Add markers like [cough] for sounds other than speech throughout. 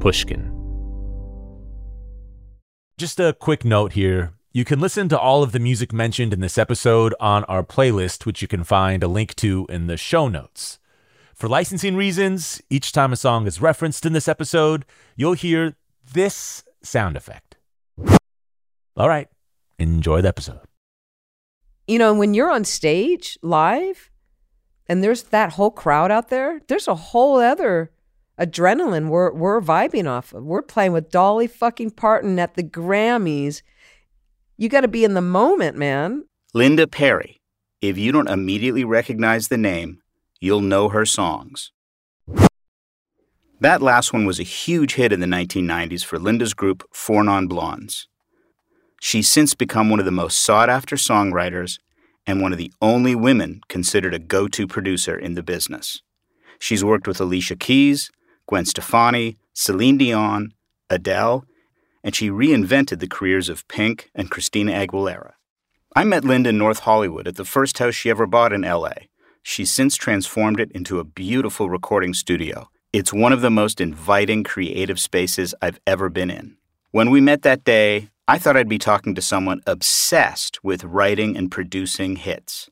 Pushkin. Just a quick note here. You can listen to all of the music mentioned in this episode on our playlist, which you can find a link to in the show notes. For licensing reasons, each time a song is referenced in this episode, you'll hear this sound effect. All right, enjoy the episode. You know, when you're on stage live and there's that whole crowd out there, there's a whole other adrenaline we're we're vibing off of. We're playing with Dolly fucking Parton at the Grammys. You got to be in the moment, man. Linda Perry. If you don't immediately recognize the name, you'll know her songs. That last one was a huge hit in the 1990s for Linda's group Four Non Blondes. She's since become one of the most sought after songwriters and one of the only women considered a go to producer in the business. She's worked with Alicia Keys, Gwen Stefani, Celine Dion, Adele, and she reinvented the careers of Pink and Christina Aguilera. I met Linda in North Hollywood at the first house she ever bought in LA. She's since transformed it into a beautiful recording studio. It's one of the most inviting creative spaces I've ever been in. When we met that day, I thought I'd be talking to someone obsessed with writing and producing hits.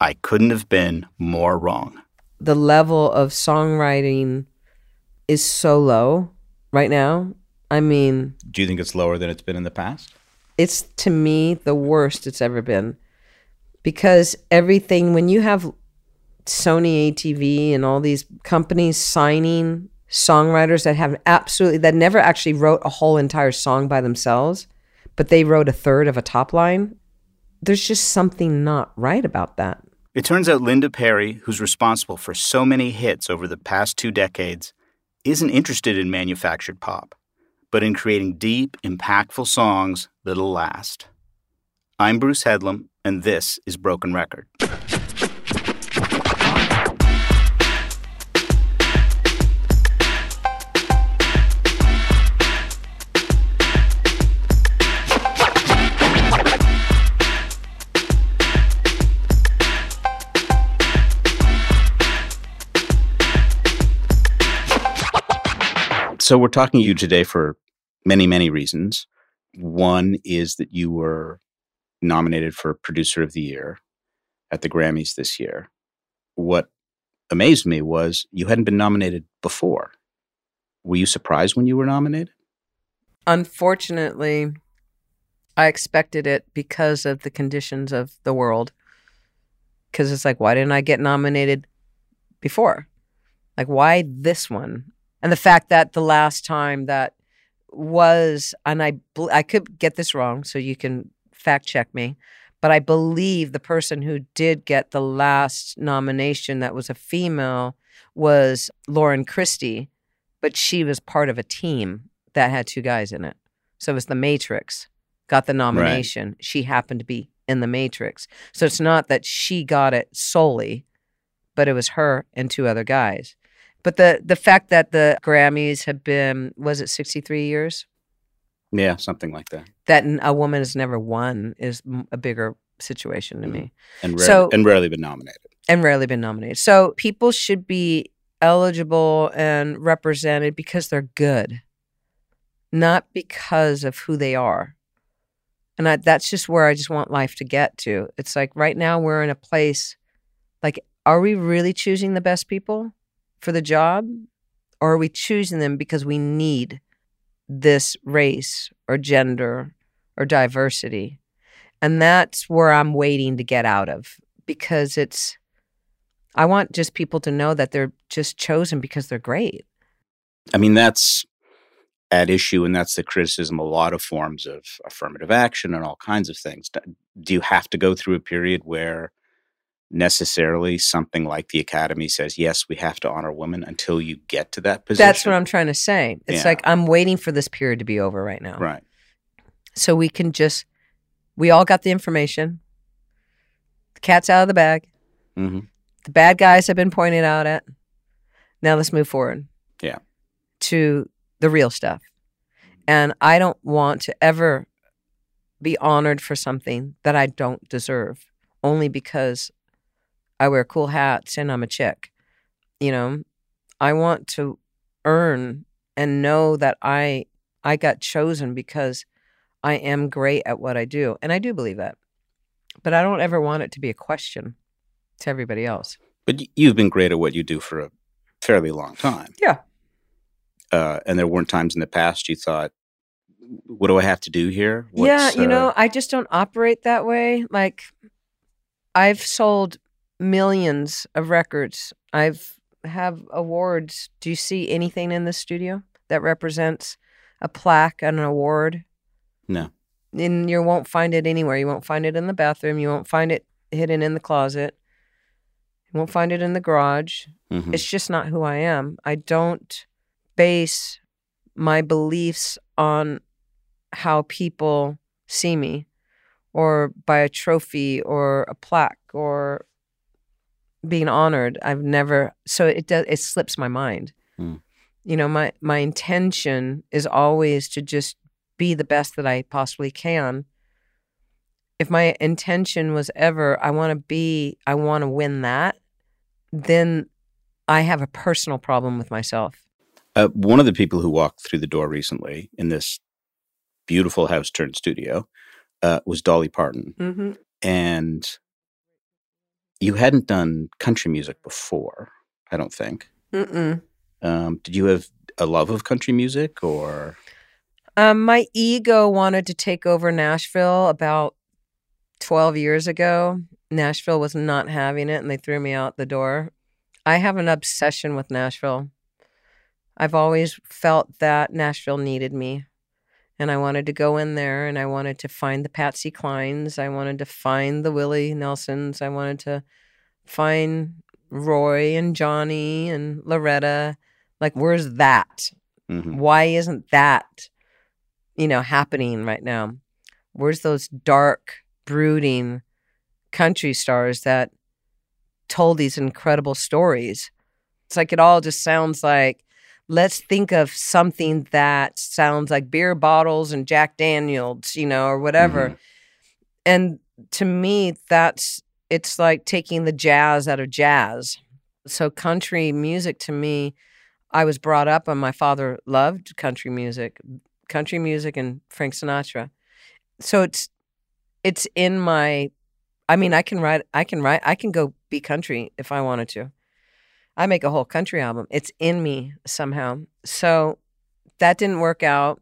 I couldn't have been more wrong. The level of songwriting is so low right now. I mean, Do you think it's lower than it's been in the past? it's to me the worst it's ever been because everything when you have Sony ATV and all these companies signing songwriters that have absolutely that never actually wrote a whole entire song by themselves, but they wrote a third of a top line. There's just something not right about that. It turns out Linda Perry, who's responsible for so many hits over the past two decades, isn't interested in manufactured pop, but in creating deep, impactful songs that'll last. I'm Bruce Headlam, and this is Broken Record. So, we're talking to you today for many, many reasons. One is that you were nominated for Producer of the Year at the Grammys this year. What amazed me was you hadn't been nominated before. Were you surprised when you were nominated? Unfortunately, I expected it because of the conditions of the world. Because it's like, why didn't I get nominated before? Like, why this one? And the fact that the last time that was, and I I could get this wrong, so you can fact check me, but I believe the person who did get the last nomination that was a female was Lauren Christy, but she was part of a team that had two guys in it. So it was The Matrix got the nomination. She happened to be in The Matrix. So it's not that she got it solely, but it was her and two other guys. But the the fact that the Grammys have been was it 63 years? Yeah, something like that. That a woman has never won is a bigger situation to Mhm. me And rare, So- and rarely been nominated. and rarely been nominated. So people should be eligible and represented because they're good, not because of who they are. And I, that's just where I just want life to get to. It's like right now we're in a place like, are we really choosing the best people for the job? Or are we choosing them because we need this race or gender or diversity? And that's where I'm waiting to get out of because it's, I want just people to know that they're just chosen because they're great. I mean, that's at issue, and that's the criticism a lot of forms of affirmative action and all kinds of things. Do you have to go through a period where necessarily something like the Academy says, yes, we have to honor women until you get to that position? That's what I'm trying to say. It's Yeah. like I'm waiting for this period to be over right now. Right. So we can just, we all got the information. The cat's out of the bag. hmm The bad guys have been pointed out at. Now let's move forward. Yeah. To the real stuff. And I don't want to ever be honored for something that I don't deserve only because I wear cool hats and I'm a chick. You know, I want to earn and know that I I got chosen because I am great at what I do. And I do believe that. But I don't ever want it to be a question to everybody else. But you've been great at what you do for a fairly long time. Yeah. Uh, and there weren't times in the past you thought, what do I have to do here? yeah, What's, you uh, know, I just don't operate that way. Like I've sold millions of records. I've have awards. Do you see anything in the studio that represents a plaque and an award? No. And you won't find it anywhere. You won't find it in the bathroom. You won't find it hidden in the closet. You won't find it in the garage. Mhm. It's just not who I am. I don't base my beliefs on how people see me or by a trophy or a plaque or being honored. I've never so it does it slips my mind. Hmm. You know, my my intention is always to just be the best that I possibly can. If my intention was ever I want to be I want to win that, then I have a personal problem with myself. Uh, one of the people who walked through the door recently in this beautiful house turned studio uh, was Dolly Parton. Mm-hmm. And you hadn't done country music before, I don't think. Mm-mm. Um, did you have a love of country music or? Um, my ego wanted to take over Nashville about 12 years ago. Nashville was not having it and they threw me out the door. I have an obsession with Nashville. I've always felt that Nashville needed me. And I wanted to go in there and I wanted to find the Patsy Clines. I wanted to find the Willie Nelsons. I wanted to find Roy and Johnny and Loretta. Like, where's that? Mhm. Why isn't that, you know, happening right now? Where's those dark, brooding country stars that told these incredible stories? It's like it all just sounds like let's think of something that sounds like beer bottles and Jack Daniels, you know, or whatever. Mhm. And to me, that's it's like taking the jazz out of jazz. So country music to me, I was brought up and my father loved country music, country music and Frank Sinatra. So it's it's in my I mean, I can write I can write I can go be country if I wanted to. I make a whole country album. It's in me somehow. So that didn't work out.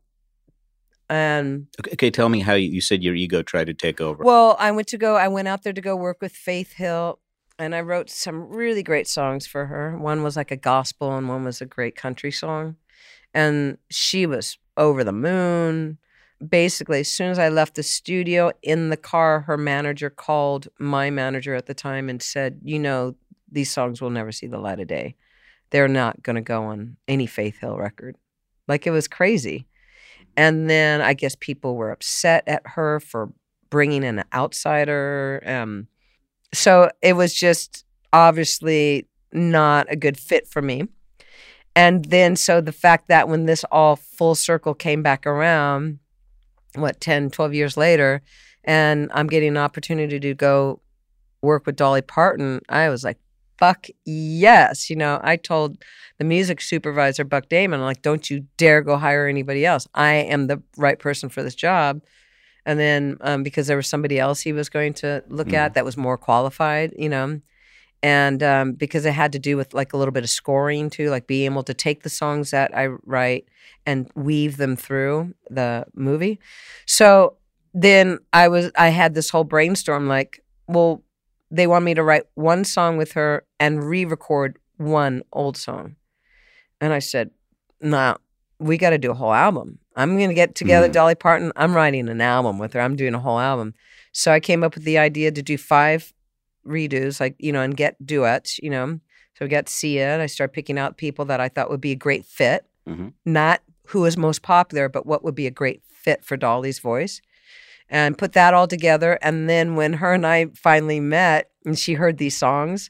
Um, and Okay, okay, tell me how you, you said your ego tried to take over. well, I went to go. I went out there to go work with Faith Hill, and I wrote some really great songs for her. One was like a gospel, and one was a great country song. And she was over the moon. Basically, as soon as I left the studio in the car, her manager called my manager at the time and said, "You know, these songs will never see the light of day. They're not going to go on any Faith Hill record." Like it was crazy. And then I guess people were upset at her for bringing in an outsider. Um, so it was just obviously not a good fit for me. And then, so the fact that when this all full circle came back around, what 10, 12 years later, and I'm getting an opportunity to go work with Dolly Parton, I was like, fuck yes. You know, I told the music supervisor, Buck Damon, I'm like, don't you dare go hire anybody else. I am the right person for this job. And then um, because there was somebody else he was going to look Mm. at that was more qualified, you know, and um, because it had to do with like a little bit of scoring too, like being able to take the songs that I write and weave them through the movie. So then I was I had this whole brainstorm like, well, they want me to write one song with her and re-record one old song. And I said, "No, we got to do a whole album. I'm going to get together Mhm. Dolly Parton. I'm writing an album with her. I'm doing a whole album." So I came up with the idea to do five redos, like you know, and get duets. You know, so we got Sia, and I started picking out people that I thought would be a great fit, Mhm. not who is most popular, but what would be a great fit for Dolly's voice and put that all together. And then when her and I finally met and she heard these songs,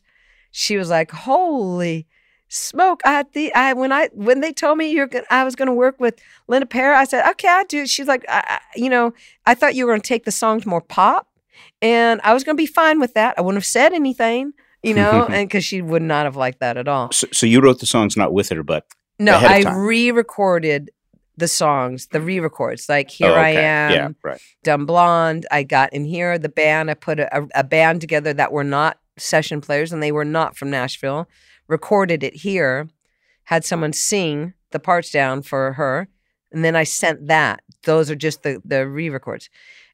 she was like, "Holy smoke!" I the I when I when they told me you're gonna, I was going to work with Linda Perry, I said, "Okay, I do." She's like, I, I, "You know, I thought you were going to take the songs more pop, and I was going to be fine with that. I wouldn't have said anything." You know, [laughs] and because she would not have liked that at all. So, so you wrote the songs not with her, but No, I re-recorded the songs, the re-records. Like here Oh, I am, Yeah, right. Dumb Blonde. I got in here the band. I put a, a band together that were not session players and they were not from Nashville. Recorded it here, had someone sing the parts down for her, and then I sent that. Those are just the the re-records.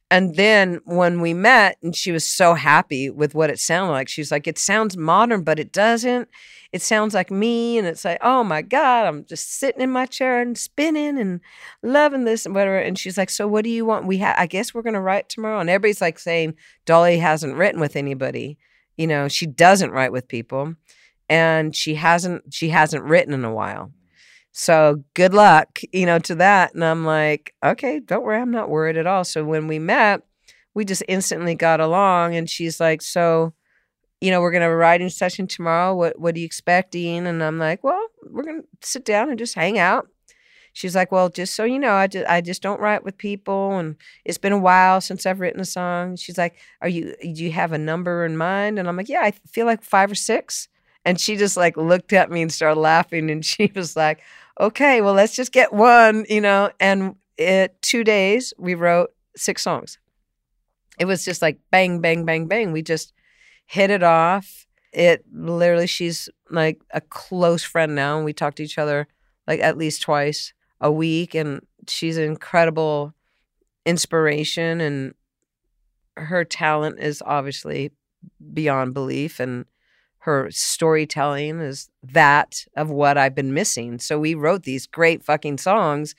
And then when we met, and she was so happy with what it sounded like, she was like, "It sounds modern, but it doesn't. It sounds like me." And it's like, "Oh my god, I'm just sitting in my chair and spinning and loving this and whatever." And she's like, "So what do you want? We ha- I guess we're gonna write tomorrow." And everybody's like saying Dolly hasn't written with anybody. You know, she doesn't write with people, and she hasn't she hasn't written in a while. So good luck, you know, to that. And I'm like, okay, don't worry, I'm not worried at all. So when we met, we just instantly got along. And she's like, so, you know, we're gonna have a writing session tomorrow. What what are you expecting? And I'm like, well, we're gonna sit down and just hang out. She's like, well, just so you know, I just I just don't write with people, and it's been a while since I've written a song. She's like, are you do you have a number in mind? And I'm like, yeah, I feel like five or six. And she just like looked at me and started laughing, and [laughs] she was like, okay, well, let's just get one, you know. And it two days we wrote six songs. It was just like bang, bang, bang, bang. We just hit it off. It literally, she's like a close friend now, and we talk to each other like at least twice a week. And she's an incredible inspiration, and her talent is obviously beyond belief. And her storytelling is that of what I've been missing. So we wrote these great fucking songs.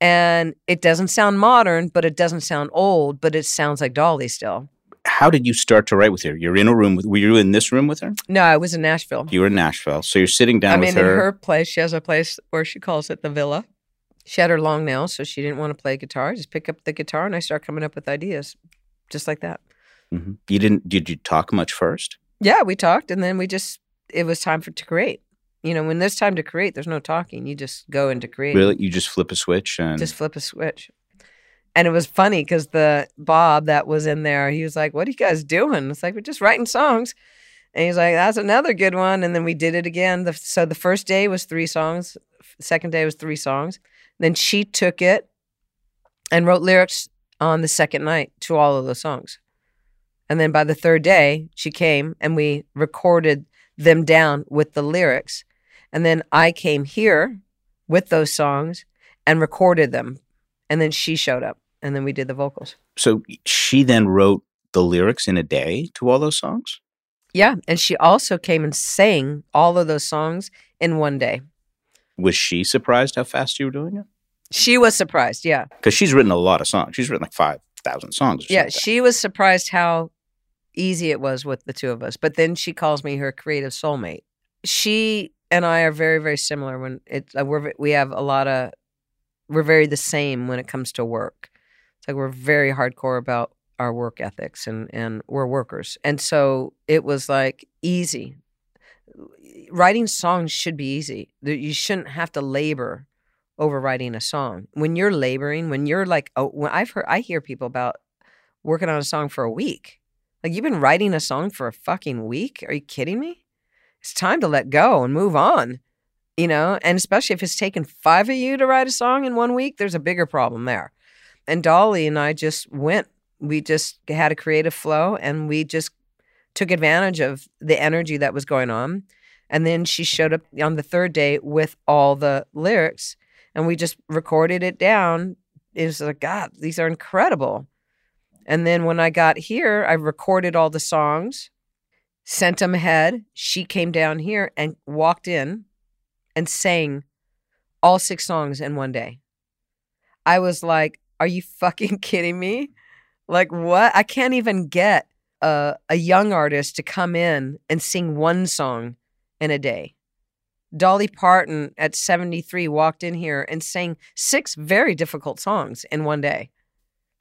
And it doesn't sound modern, but it doesn't sound old, but it sounds like Dolly still. How did you start to write with her? You're in a room with. Were you in this room with her? No, I was in Nashville. You were in Nashville, so you're sitting down with in, her. in her place. She has a place where she calls it the villa. She had her long nails, so she didn't want to play guitar. Just pick up the guitar, and I start coming up with ideas, just like that. Mhm. You didn't? Did you talk much first? Yeah, we talked, and then we just it was time for to create. You know, when there's time to create, there's no talking. You just go into create. Really? You just flip a switch and just flip a switch. And it was funny because the Bob that was in there, he was like, "What are you guys doing?" It's like we're just writing songs. And he's like, "That's another good one." And then we did it again. The, so the first day was three songs. Second day was three songs. Then she took it and wrote lyrics on the second night to all of those songs. And then by the third day, she came and we recorded them down with the lyrics. And then I came here with those songs and recorded them. And then she showed up and then we did the vocals. so she then wrote the lyrics in a day to all those songs. Yeah. And she also came and sang all of those songs in one day. Was she surprised how fast you were doing it? She was surprised. Yeah. Because she's written a lot of songs. She's written like five thousand songs. Or Yeah. She was surprised how easy it was with the two of us. But then she calls me her creative soulmate. She and I are very, very similar when it's, uh, we're, we have a lot of, we're very the same when it comes to work. It's like we're very hardcore about our work ethics and, and we're workers. And so it was like easy. Writing songs should be easy. You shouldn't have to labor over writing a song. When you're laboring, when you're like, oh, when I've heard, I hear people about working on a song for a week. Like you've been writing a song for a fucking week? Are you kidding me? It's time to let go and move on. You know, and especially if it's taken five of you to write a song in one week, there's a bigger problem there. And Dolly and I just went, we just had a creative flow and we just took advantage of the energy that was going on. And then she showed up on the third day with all the lyrics and we just recorded it down. It was like, God, these are incredible. And then when I got here, I recorded all the songs, sent them ahead. She came down here and walked in and sang all six songs in one day. I was like, Are you fucking [laughs] kidding me? Like, what? I can't even get a, a young artist to come in and sing one song in a day. Dolly Parton at 73 walked in here and sang six very difficult songs in one day.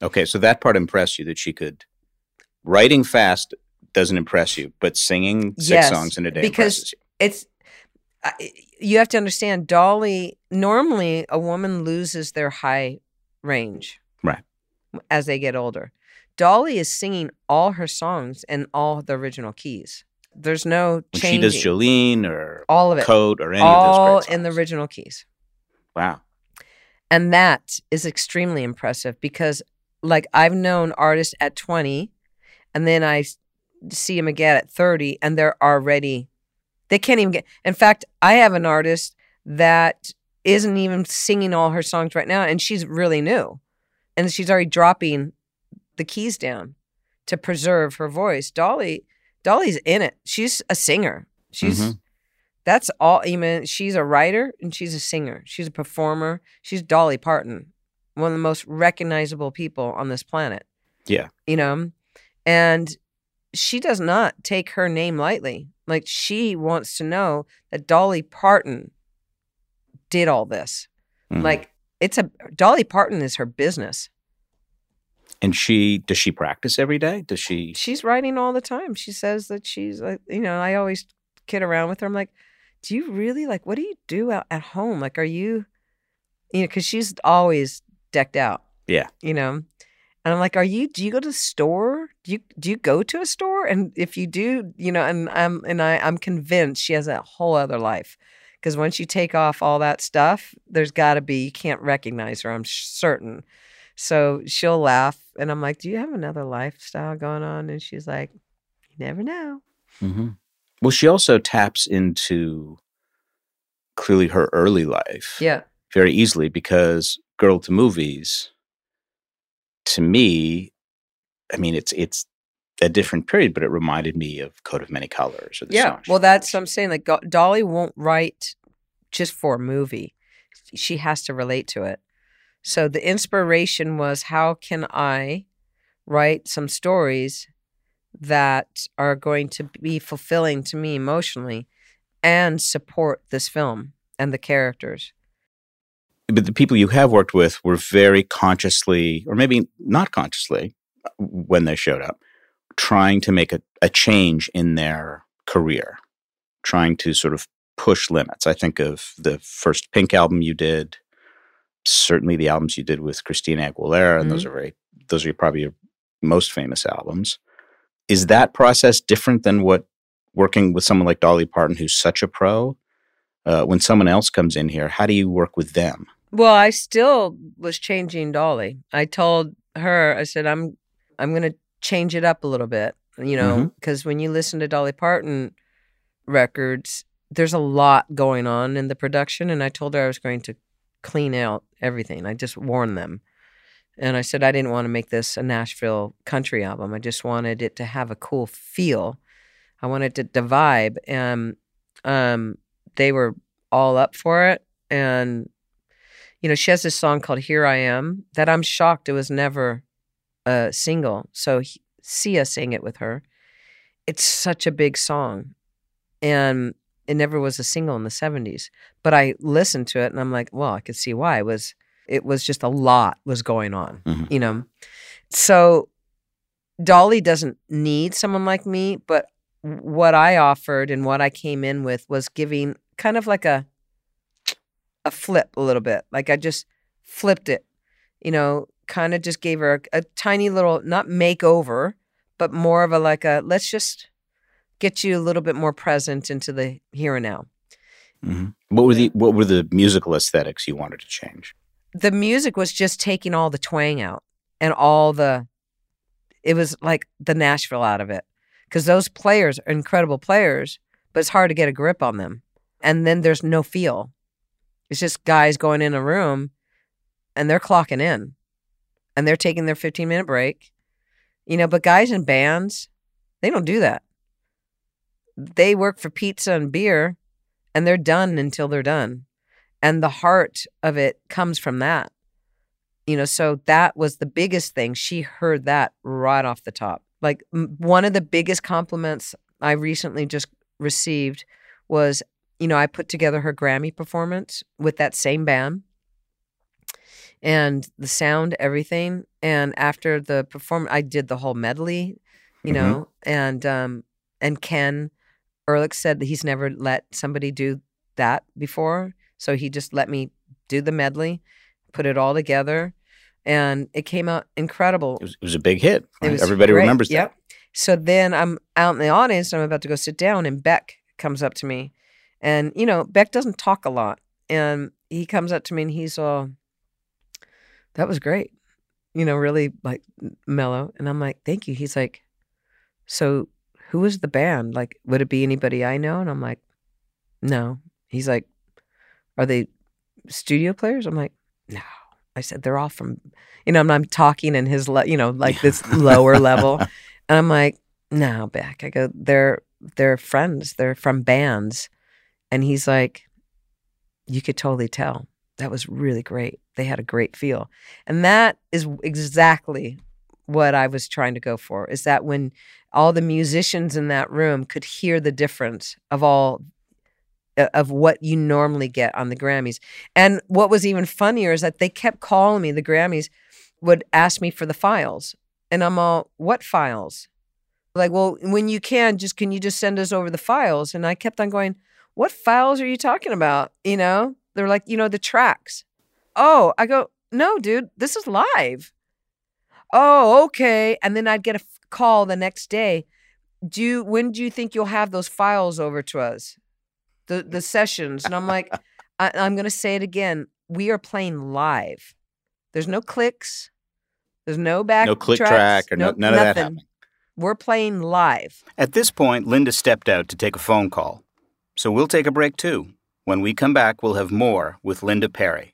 Okay, so that part impressed you that she could writing fast doesn't impress you, but singing six Yes, songs in a day because impresses you. It's you have to understand Dolly normally a woman loses their high range Right. as they get older. Dolly is singing all her songs in all the original keys. There's no When she does Jolene or all of it. Code or any all of those great in the original keys. Wow. And that is extremely impressive because, like, I've known artists at 20, and then I see them again at 30, and they're already, they can't even get. In fact, I have an artist that isn't even singing all her songs right now, and she's really new. And she's already dropping the keys down to preserve her voice. Dolly, Dolly's in it. She's a singer. She's Mhm. that's all. I mean, she's a writer and she's a singer. She's a performer. She's Dolly Parton, one of the most recognizable people on this planet. Yeah. You know, and she does not take her name lightly. Like she wants to know that Dolly Parton did all this. Mhm. Like it's a Dolly Parton is her business. And she does she practice every day? Does she She's writing all the time. She says that she's like, you know, I always kid around with her. I'm like, do you really like, what do you do out at home? Like, are you, you know, because she's always decked out. Yeah. You know, and I'm like, are you, do you go to the store? Do you, do you go to a store? And if you do, you know, and I'm, and I, I'm convinced she has a whole other life. Because once you take off all that stuff, there's got to be, you can't recognize her, I'm certain. So she'll laugh. And I'm like, Do you have another lifestyle going on? And she's like, You never know. hmm Well, she also taps into clearly her early life Yeah. very easily because Girl in the Movies, to me, I mean, it's it's a different period, but it reminded me of Coat of Many Colors. Or the Yeah. song Well, that's what. I'm saying. Like, Dolly won't write just for a movie, she has to relate to it. So the inspiration was how can I write some stories that are going to be fulfilling to me emotionally and support this film and the characters? but the people you have worked with were very consciously, or maybe not consciously, when they showed up, trying to make a, a change in their career, trying to sort of push limits. I think of the first Pink album you did, certainly the albums you did with Christina Aguilera, and those are very, those are probably your most famous albums. Is that process different than what working with someone like Dolly Parton, who's such a pro? Uh, when someone else comes in here, how do you work with them? Well, I still was changing Dolly. I told her, I said, I'm I'm gonna change it up a little bit. You know, because when you listen to Dolly Parton records, there's a lot going on in the production. And I told her I was going to clean out everything. I just warned them. And I said I didn't want to make this a Nashville country album. I just wanted it to have a cool feel. I wanted it to vibe. And um they were all up for it. And you know, she has this song called Here I Am that I'm shocked it was never a single. So he, Sia sang it with her. It's such a big song. And it never was a single in the 70s. But I listened to it and I'm like, well, I could see why. It was it was just a lot was going on, Mhm. you know. So Dolly doesn't need someone like me, but what I offered and what I came in with was giving kind of like a a flip a little bit. Like I just flipped it, you know, kind of just gave her a, a tiny little, not makeover, but more of a like a let's just get you a little bit more present into the here and now. Mhm. What were the what were the musical aesthetics you wanted to change? The music was just taking all the twang out and all the, it was like the Nashville out of it. Because those players are incredible players, but it's hard to get a grip on them. And then there's no feel. It's just guys going in a room and they're clocking in and they're taking their 15 minute break. You know, but guys in bands, they don't do that. They work for pizza and beer and they're done until they're done. And the heart of it comes from that. You know, so that was the biggest thing. She heard that right off the top. Like m- one of the biggest compliments I recently just received was, you know, I put together her Grammy performance with that same band and the sound, everything. And after the performance, I did the whole medley, you Mhm. know, and um, and Ken Ehrlich said that he's never let somebody do that before, so he just let me do the medley, put it all together, and it came out incredible. It was, it was a big hit. It right? Everybody great. remembers that. Yep. So then I'm out in the audience and I'm about to go sit down, and Beck comes up to me. And, you know, Beck doesn't talk a lot. And he comes up to me and he's all, that was great. You know, really like mellow. And I'm like, thank you. He's like, so who is the band? Like, would it be anybody I know? And I'm like, no. He's like, are they studio players? I'm like, no. I said, they're all from, you know, I'm, I'm talking in his, le- you know, like this lower level. [laughs] And I'm like, no, Beck. I go, they're they're friends. They're from bands. And he's like, you could totally tell. That was really great. They had a great feel. And that is exactly what I was trying to go for. Is that when all the musicians in that room could hear the difference of all uh, of what you normally get on the Grammys. And what was even funnier is that they kept calling me, the Grammys would ask me for the files. And I'm all, what files? Like, well, when you can, just can you just send us over the files? And I kept on going, what files are you talking about? You know, they're like, you know, the tracks. Oh, I go, no, dude, this is live. Oh, okay. And then I'd get a f- call the next day. Do you, when do you think you'll have those files over to us? The the sessions. And I'm like, [laughs] I, I'm gonna say it again. We are playing live. There's no clicks. There's no back No click tracks, track or no, none of that nothing. happening. We're playing live. At this point, Linda stepped out to take a phone call. So we'll take a break too. When we come back, we'll have more with Linda Perry.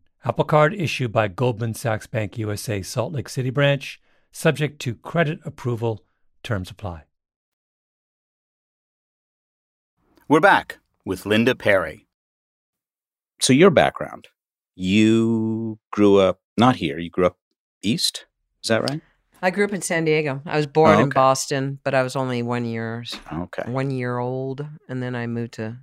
Apple Card issued by Goldman Sachs Bank USA Salt Lake City branch, subject to credit approval. Terms apply. We're back with Linda Perry. So your background, you grew up not here. You grew up east. Is that right? I grew up in San Diego. I was born Oh, in. Boston, but I was only one year Okay. one year old, and then I moved to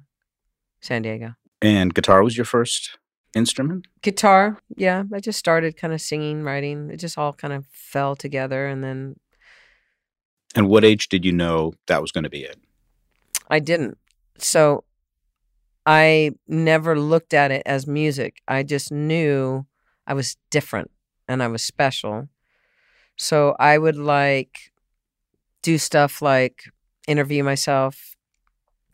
San Diego. And guitar was your first instrument. Guitar, yeah. I just started kind of singing, writing. It just all kind of fell together, and then And what age did you know that was going to be it? I didn't. So I never looked at it as music. I just knew I was different and I was special. So I would like do stuff like interview myself.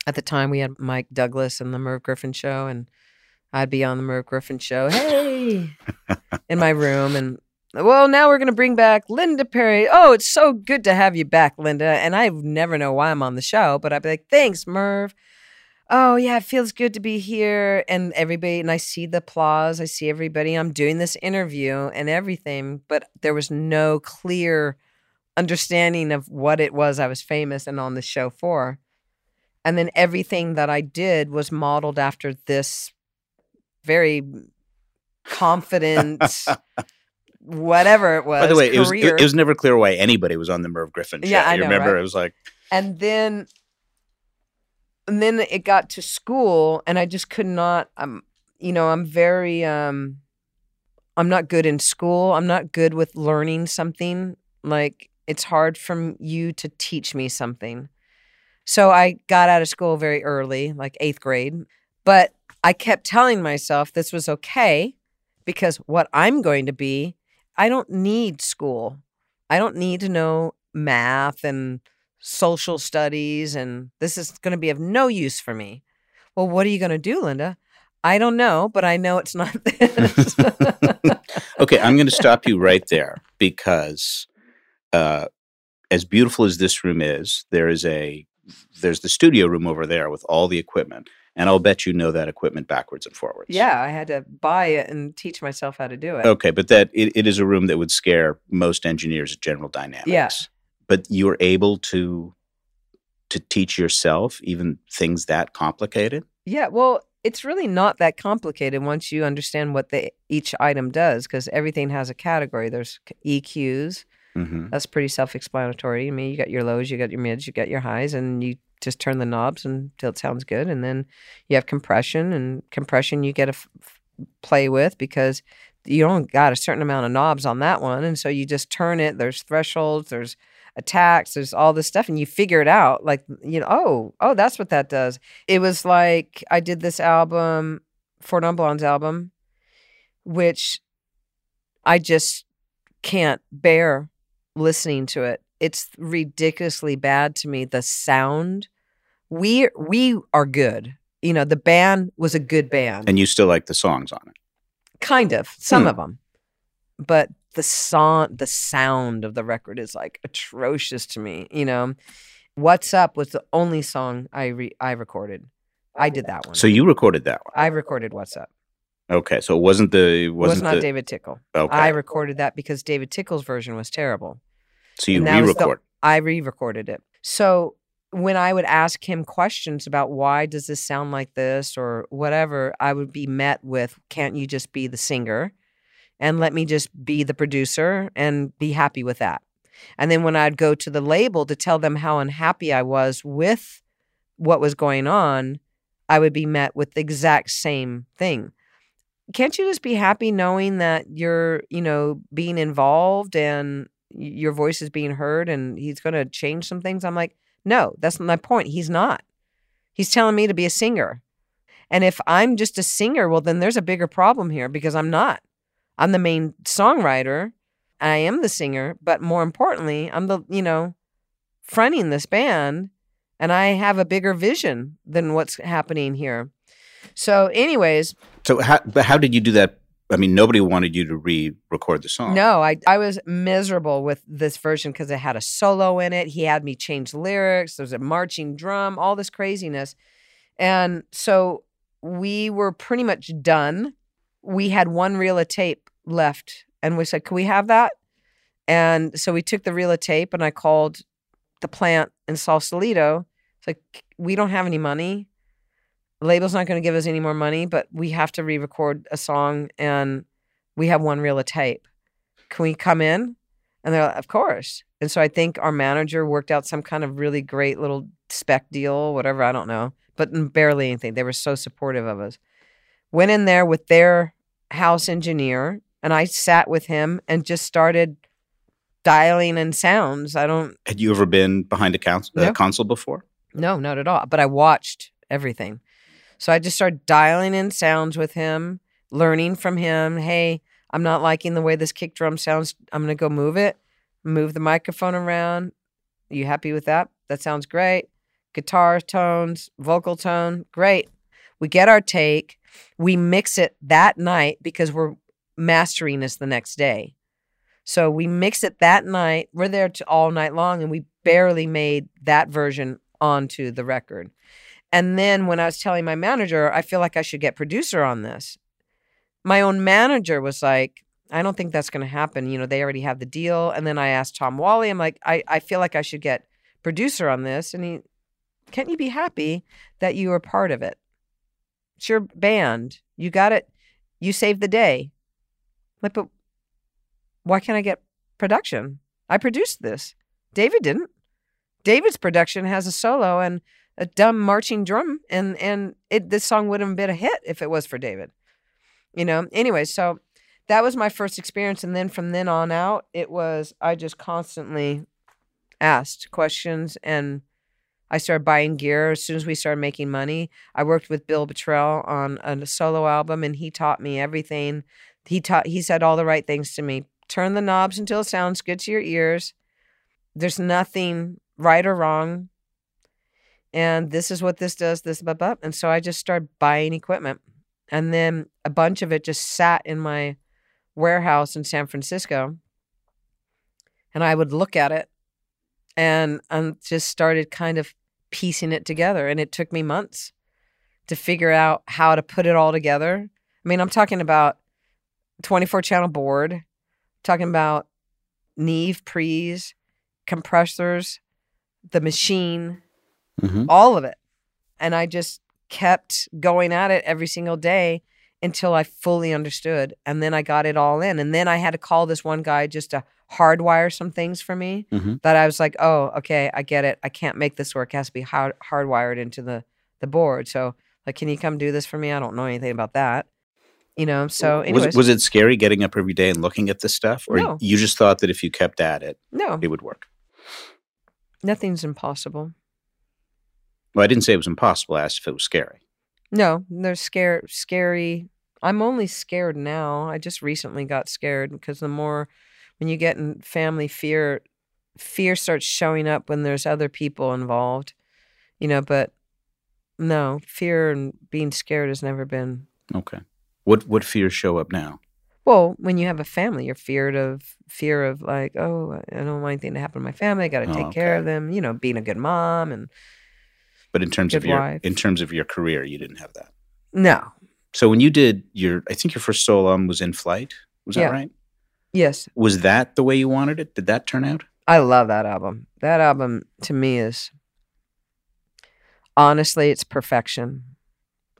At the time, we had Mike Douglas and the Merv Griffin show, and I'd be on the Merv Griffin show, [laughs] hey, in my room. And well, now we're going to bring back Linda Perry. Oh, it's so good to have you back, Linda. And I never know why I'm on the show, but I'd be like, thanks, Merv. Oh, yeah, it feels good to be here. And everybody, and I see the applause. I see everybody. I'm doing this interview and everything, but there was no clear understanding of what it was I was famous and on the show for. And then everything that I did was modeled after this very confident, whatever it was. By the way, it was, it, it was never clear why anybody was on the Merv Griffin show. Yeah, I you know, remember? right? It was like, and then and then it got to school and i just could not um you know i'm very um i'm not good in school i'm not good with learning something like it's hard for you to teach me something so i got out of school very early like eighth grade but i kept telling myself this was okay because what i'm going to be i don't need school i don't need to know math and social studies and this is going to be of no use for me. Well, what are you going to do, Linda? I don't know, but I know it's not [laughs] this. [laughs] okay, I'm going to stop you right there because uh, as beautiful as this room is, there is a there's the studio room over there with all the equipment, and I'll bet you know that equipment backwards and forwards. yeah, I had to buy it and teach myself how to do it. Okay, but that it, it is a room that would scare most engineers at General Dynamics. Yeah. But you're able to to teach yourself even things that complicated. Yeah, well, it's really not that complicated once you understand what the each item does because everything has a category. There's EQs. hmm That's pretty self-explanatory. I mean, you got your lows, you got your mids, you got your highs, and you just turn the knobs until it sounds good. And then you have compression, and compression you get to f- play with because you don't got a certain amount of knobs on that one, and so you just turn it. There's thresholds, there's attacks, there's all this stuff, and you figure it out. Like you know, oh, oh, that's what that does. It was like I did this album, Non Blondes album, which I just can't bear listening to it. It's ridiculously bad to me. The sound, we we are good. You know, the band was a good band, And you still like the songs on it. kind of some Hmm. of them, but the song, the sound of the record is like atrocious to me. You know, "What's Up" was the only song I re- I recorded. I did that one. So you recorded that one. I recorded "What's Up." Okay, so it wasn't the it was wasn't not the David Tickle. okay. I recorded that because David Tickle's version was terrible. So you and that the- re-record. I re-recorded it. So when I would ask him questions about why does this sound like this or whatever, I would be met with, "Can't you just be the singer, and let me just be the producer and be happy with that?" And then when I'd go to the label to tell them how unhappy I was with what was going on, I would be met with the exact same thing. Can't you just be happy knowing that you're, you know, being involved and your voice is being heard and he's going to change some things? I'm like, no, that's my point. He's not. He's telling me to be a singer. And if I'm just a singer, well, then there's a bigger problem here because I'm not. I'm the main songwriter. I am the singer, but more importantly, I'm the, you know, fronting this band and I have a bigger vision than what's happening here. So, anyways, So how how did you do that? I mean, nobody wanted you to re-record the song. No, I I was miserable with this version because it had a solo in it. He had me change lyrics. There was a marching drum, all this craziness. And so we were pretty much done. We had one reel of tape left, and we said, "Can we have that?" And so we took the reel of tape, and I called the plant in Sausalito. It's like we don't have any money. The label's not going to give us any more money, but we have to re-record a song, and we have one reel of tape. Can we come in? And they're like, of course. And so I think our manager worked out some kind of really great little spec deal, whatever, I don't know, but barely anything. They were so supportive of us. Went in there with their house engineer, and I sat with him and just started dialing in sounds. I don't, Had you ever been behind a cons- No. console before? no, not at all. But I watched everything. So I just started dialing in sounds with him, learning from him. Hey, I'm not liking the way this kick drum sounds. I'm going to go move it, move the microphone around. you happy with that? That sounds great. Guitar tones, vocal tone, great. We get our take. We mix it that night because we're mastering this the next day. So we mix it that night. We're there all night long, and we barely made that version onto the record. And then when I was telling my manager, I feel like I should get producer on this. My own manager was like, I don't think that's going to happen. You know, they already have the deal. And then I asked Tom Whalley, I'm like, I, I feel like I should get producer on this. And he, can't you be happy that you were part of it? It's your band. You got it. You saved the day. Like, but why can't I get production? I produced this. David didn't. David's production has a solo and a dumb marching drum, and and it this song wouldn't have been a hit if it was for David. You know. Anyway, so that was my first experience, and then from then on out, it was I just constantly asked questions and. I started buying gear as soon as we started making money. I worked with Bill Bottrell on a solo album, and he taught me everything. He taught. He said all the right things to me. Turn the knobs until it sounds good to your ears. There's nothing right or wrong. And this is what this does. This blah blah. And so I just started buying equipment, and then a bunch of it just sat in my warehouse in San Francisco. And I would look at it and and just started kind of piecing it together and it took me months to figure out how to put it all together i mean i'm talking about 24 channel board talking about neve pre's compressors the machine Mhm. all of it and i just kept going at it every single day until i fully understood and then i got it all in and then i had to call this one guy just to hardwire some things for me Mhm. that I was like, oh, okay, I get it. I can't make this work. It has to be hard hardwired into the the board. So like, can you come do this for me? I don't know anything about that. You know. So was, anyways, was it scary getting up every day and looking at this stuff, or No. you just thought that if you kept at it, no, it would work? nothing's impossible. Well, I didn't say it was impossible. I asked if it was scary. No, they're scared. Scary. I'm only scared now. I just recently got scared because the more when you get in family fear, fear starts showing up when there's other people involved. You know, but no, fear and being scared has never been Okay. What what fears show up now? Well, when you have a family, you're feared of fear of like, oh, I don't want anything to happen to my family. I got to Oh, take care of them. You know, being a good mom and But in terms of your wife. in terms of your career, you didn't have that. no, So when you did your, I think your first solo album was in flight. Was Yeah. that right? yes, Was that the way you wanted it? Did that turn out? I love that album. That album to me is honestly, it's perfection.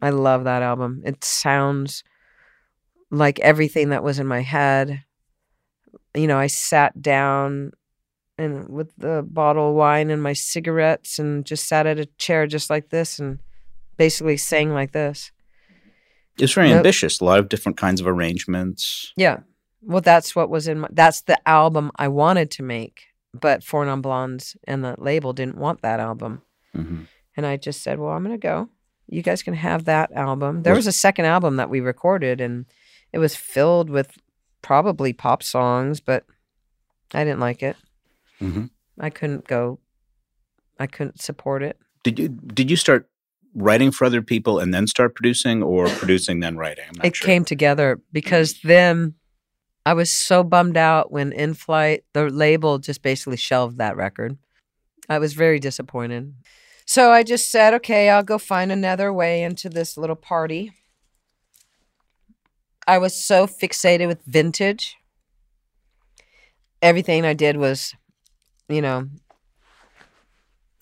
I love that album. It sounds like everything that was in my head. You know, I sat down and with the bottle of wine and my cigarettes and just sat at a chair just like this and basically sang like this. It's very Nope. ambitious. A lot of different kinds of arrangements. Yeah. Well, that's what was in my, that's the album I wanted to make, but Four Non Blondes and the label didn't want that album. hmm And I just said, well, I'm going to go. You guys can have that album. There was a second album that we recorded, and it was filled with probably pop songs, but I didn't like it. Hmm I couldn't go, I couldn't support it. Did you did you start writing for other people and then start producing, or [sighs] producing then writing? I'm not It sure. came together because then I was so bummed out when In Flight, the label just basically shelved that record. I was very disappointed. So I just said, okay, I'll go find another way into this little party. I was so fixated with vintage. Everything I did was, you know,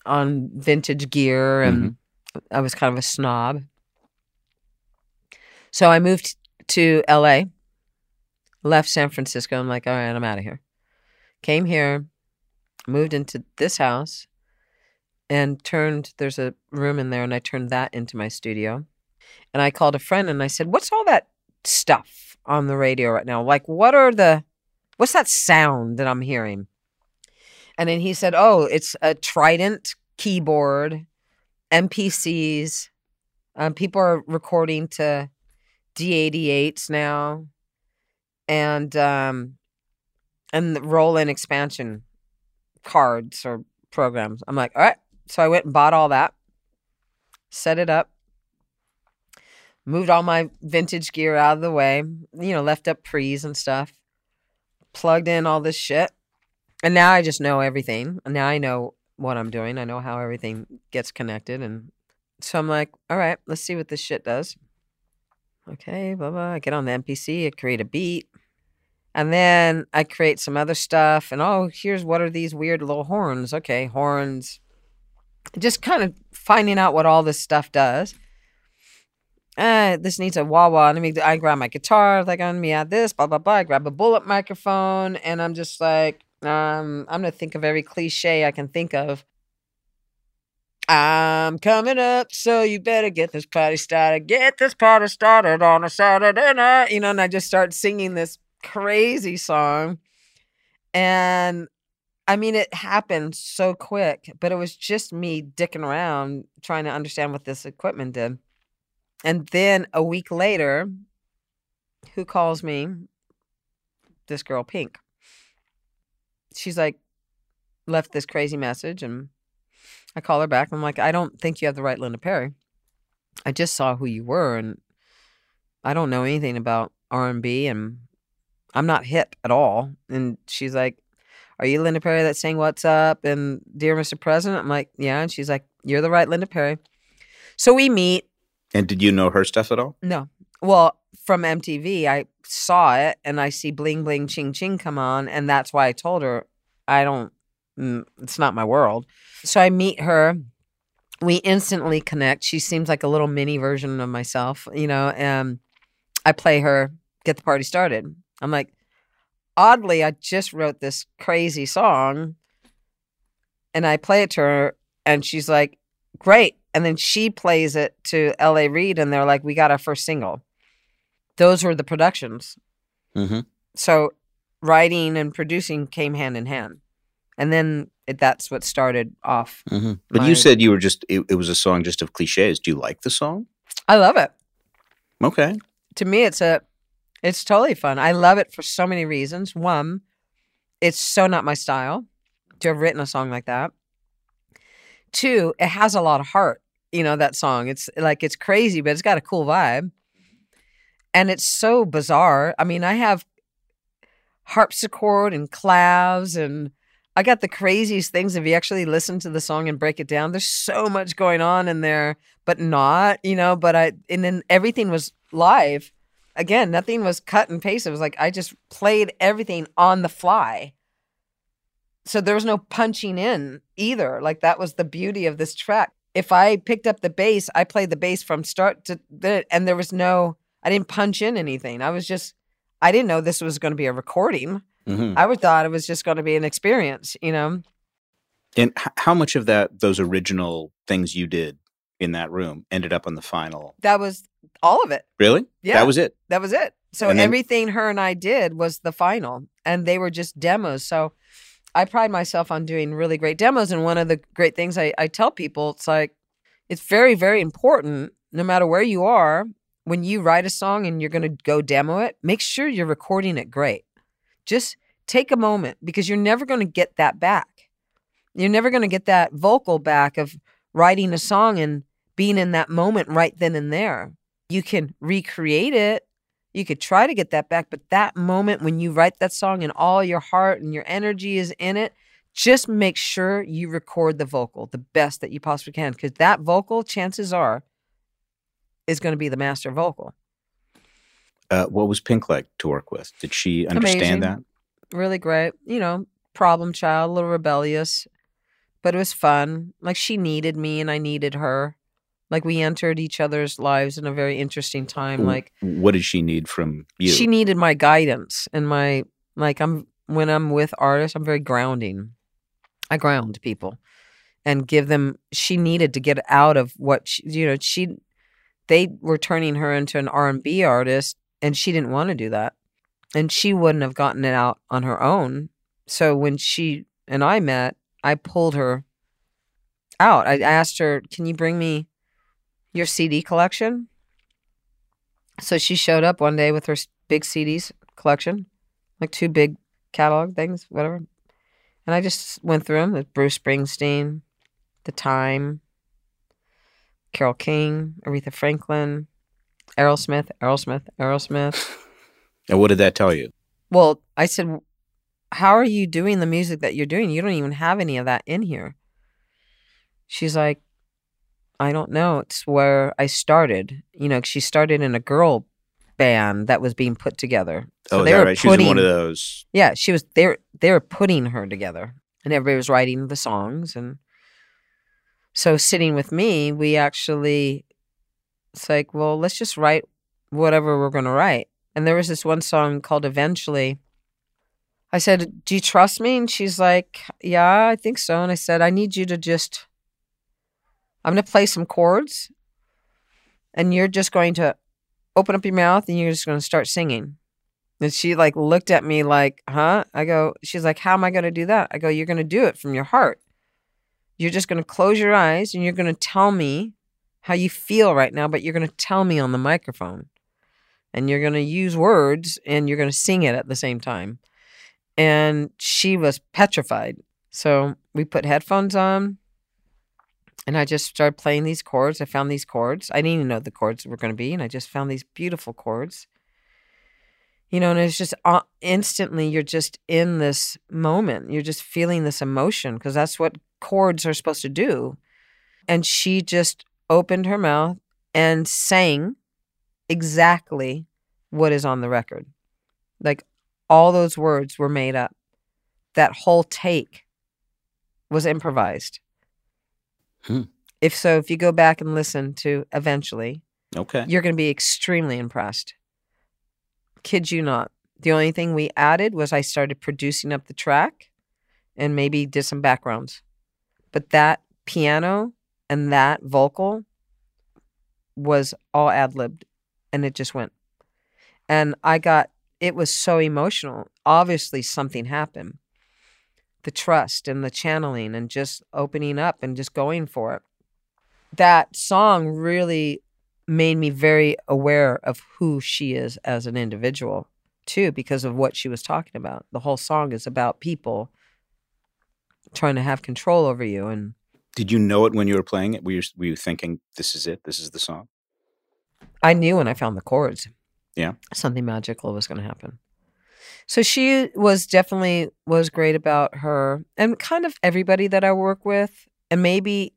on vintage gear, and mm-hmm. I was kind of a snob. So I moved to LA, left San Francisco. I'm like, all right, I'm out of here. Came here, moved into this house, and turned, there's a room in there, and I turned that into my studio. And I called a friend and I said, what's all that stuff on the radio right now? Like, what are the, what's that sound that I'm hearing? And then he said, oh, it's a Triton keyboard, MPCs. Um, people are recording to D88s now, and um, and Roland expansion cards or programs. I'm like, all right. So I went and bought all that, set it up, moved all my vintage gear out of the way. You know, left up pre's and stuff, plugged in all this shit, and now I just know everything. Now I know what I'm doing. I know how everything gets connected, and so I'm like, all right, let's see what this shit does. Okay, blah blah. I get on the MPC, I create a beat. And then I create some other stuff and oh, here's what are these weird little horns. Okay, horns. Just kind of finding out what all this stuff does. eh, this needs a wah wah. Let me, I grab my guitar, like, let me add this, blah, blah, blah. I grab a bullet microphone and I'm just like, um, I'm to think of every cliche I can think of. I'm coming up, so you better get this party started. Get this party started on a Saturday night. You know, and I just start singing this crazy song. And I mean, it happened so quick, but it was just me dicking around trying to understand what this equipment did. And then a week later, who calls me? This girl, Pink. She's like, left this crazy message, and I call her back. I'm like, I don't think you have the right Linda Perry. I just saw who you were, and I don't know anything about R&B, and I'm not hip at all. And she's like, Are you Linda Perry that's saying What's Up and Dear Mr. President? I'm like, Yeah. And she's like, You're the right Linda Perry. So we meet. And did you know her stuff at all? No. Well, from MTV, I saw it and I see Bling Bling Ching Ching come on. And that's why I told her, I don't, mm, it's not my world. So I meet her. We instantly connect. She seems like a little mini version of myself, you know, and I play her, get the party started. I'm like, oddly, I just wrote this crazy song and I play it to her, and she's like, great. And then she plays it to LA Reid, and they're like, we got our first single. Those were the productions. Mm-hmm. So writing and producing came hand in hand. And then it, that's what started off. Mm-hmm. But My- you said you were just, it, it was a song just of cliches. Do you like the song? I love it. Okay. to me it's a it's totally fun i love it for so many reasons one it's so not my style to have written a song like that two it has a lot of heart you know that song it's like it's crazy but it's got a cool vibe and it's so bizarre. I mean i have harpsichord and clavs and i got the craziest things. If you actually listen to the song and break it down? There's so much going on in there but not you know but i and then everything was live. Again nothing was cut and paste it was like i just played everything on the fly. So there was no punching in either. Like that was the beauty of this track. If i picked up the bass i played the bass from start to and there was no i didn't punch in anything i was just i didn't know this was going to be a recording Mm-hmm. i would thought it was just going to be an experience you know And h- how much of that, those original things you did in that room, ended up on the final? that was all of it Really? Yeah. That was it. That was it. So then- everything her and I did was the final, and they were just demos. So I pride myself on doing really great demos. And one of the great things I, I tell people, it's like, it's very, very important, no matter where you are, when you write a song and you're going to go demo it, make sure you're recording it great. Just take a moment because you're never going to get that back. You're never going to get that vocal back of writing a song and being in that moment right then and there. You can recreate it. You could try to get that back, but that moment when you write that song and all your heart and your energy is in it, just make sure you record the vocal the best that you possibly can because that vocal, chances are, is going to be the master vocal. Uh, what was Pink like to work with? Did she understand Amazing. that? Really great. You know, problem child, a little rebellious, but it was fun. Like she needed me and I needed her. Like we entered each other's lives in a very interesting time. Like What did she need from you? She needed my guidance and my like I'm when I'm with artists, I'm very grounding. I ground people and give them she needed to get out of what she, you know, she they were turning her into an R&B artist and she didn't want to do that. And she wouldn't have gotten it out on her own. So when she and I met, I pulled her out. I asked her, "Can you bring me your CD collection?" So she showed up one day with her big CDs collection, like two big catalog things, whatever. And I just went through them with Bruce Springsteen, The Time, Carole King, Aretha Franklin, Aerosmith, Aerosmith, Aerosmith. [laughs] and what did that tell you? Well, I said, How are you doing the music that you're doing? You don't even have any of that in here. She's like, I don't know. It's where I started. You know, she started in a girl band that was being put together. So oh, they were right? She was in one of those. Yeah, she was they were they were putting her together. And everybody was writing the songs and so sitting with me, we actually it's like, well, let's just write whatever we're going to write. And there was this one song called Eventually. I said, Do you trust me? And she's like, Yeah, I think so. And I said, I need you to just, I'm going to play some chords and you're just going to open up your mouth and you're just going to start singing. And she like looked at me like, huh? I go, she's like, how am I going to do that? I go, you're going to do it from your heart. You're just going to close your eyes and you're going to tell me how you feel right now, but you're going to tell me on the microphone. And you're going to use words and you're going to sing it at the same time. And she was petrified. So we put headphones on and I just started playing these chords. I found these chords. I didn't even know the chords were going to be. And I just found these beautiful chords you know and it's just uh, instantly you're just in this moment you're just feeling this emotion because that's what chords are supposed to do and she just opened her mouth and sang exactly what is on the record like all those words were made up that whole take was improvised Hmm. if so if you go back and listen to eventually Okay. you're going to be extremely impressed. Kid you not. The only thing we added was I started producing up the track and maybe did some backgrounds. But that piano and that vocal was all ad libbed and it just went. And I got, it was so emotional. Obviously, something happened. The trust and the channeling and just opening up and just going for it. That song really made me very aware of who she is as an individual too because of what she was talking about the whole song is about people trying to have control over you and Did you know it when you were playing it? Were you, were you thinking, this is it? This is the song? i knew when i found the chords Yeah. something magical was going to happen so she was definitely was great about her and kind of everybody that i work with and maybe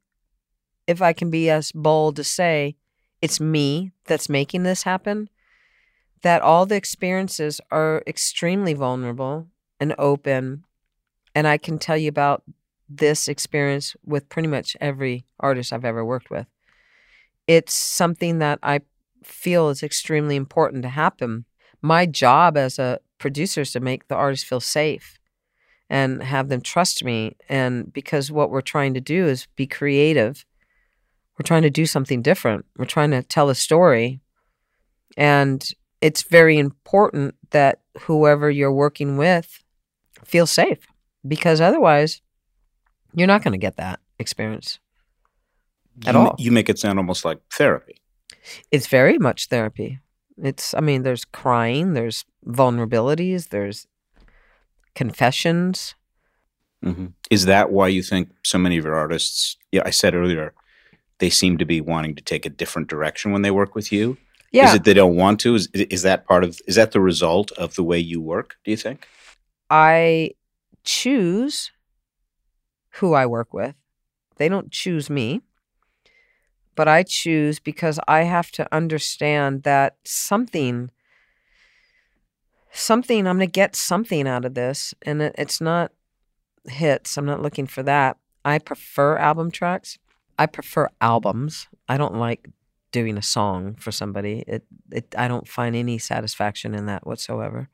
if i can be as bold to say it's me that's making this happen that all the experiences are extremely vulnerable and open and i can tell you about this experience with pretty much every artist i've ever worked with. It's something that i feel is extremely important to happen. My job as a producer is to make the artist feel safe and have them trust me and because what we're trying to do is be creative we're trying to do something different. We're trying to tell a story. And it's very important that whoever you're working with feels safe because otherwise you're not going to get that experience. At you, all. You make it sound almost like therapy. It's very much therapy. It's, I mean, there's crying, there's vulnerabilities, there's confessions. hmm Is that why you think so many of your artists, yeah, I said earlier, they seem to be wanting to take a different direction when they work with you? Yeah. Is it they don't want to? Is, is that part of, is that the result of the way you work, do you think? I choose who I work with. They don't choose me, but I choose because I have to understand that something, something, I'm going to get something out of this. And it, it's not hits. I'm not looking for that. I prefer album tracks. I prefer albums. I don't like doing a song for somebody. It, it, I don't find any satisfaction in that whatsoever.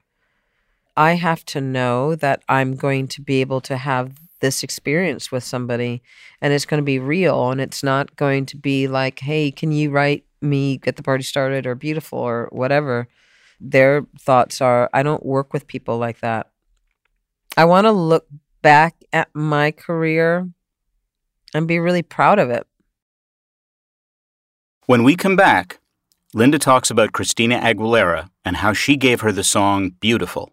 I have to know that I'm going to be able to have this experience with somebody and it's going to be real and it's not going to be like, hey, can you write me Get the Party Started or Beautiful or whatever. Their thoughts are, I don't work with people like that. I want to look back at my career and be really proud of it. When we come back, Linda talks about Christina Aguilera and how she gave her the song Beautiful.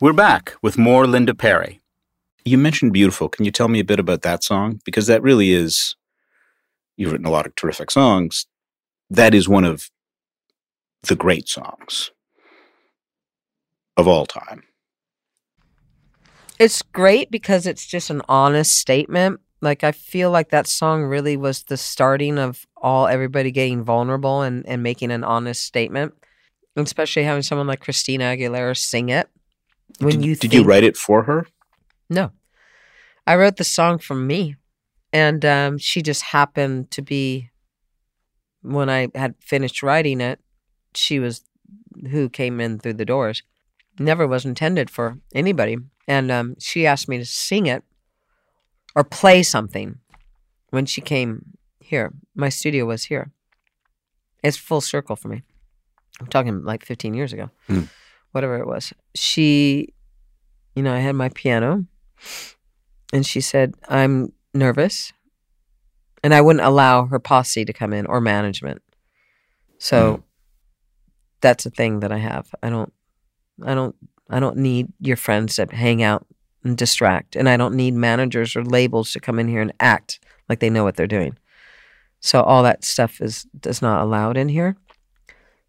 We're back with more Linda Perry. You mentioned Beautiful. Can you tell me a bit about that song? Because that really is, you've written a lot of terrific songs. That is one of the great songs of all time. It's great because it's just an honest statement. Like I feel like that song really was the starting of all everybody getting vulnerable and, and making an honest statement. Especially having someone like Christina Aguilera sing it. When did, you did you write it for her? No. I wrote the song for me. And um, she just happened to be, when I had finished writing it, she was who came in through the doors. Never was intended for anybody. And um, she asked me to sing it or play something when she came here. My studio was here. It's full circle for me. I'm talking like 15 years ago, Hmm. Whatever it was. She, you know, I had my piano and she said, I'm nervous. And I wouldn't allow her posse to come in or management. So hmm. that's a thing that I have. I don't, I don't, I don't need your friends to hang out and distract. And I don't need managers or labels to come in here and act like they know what they're doing. So all that stuff is is not allowed in here.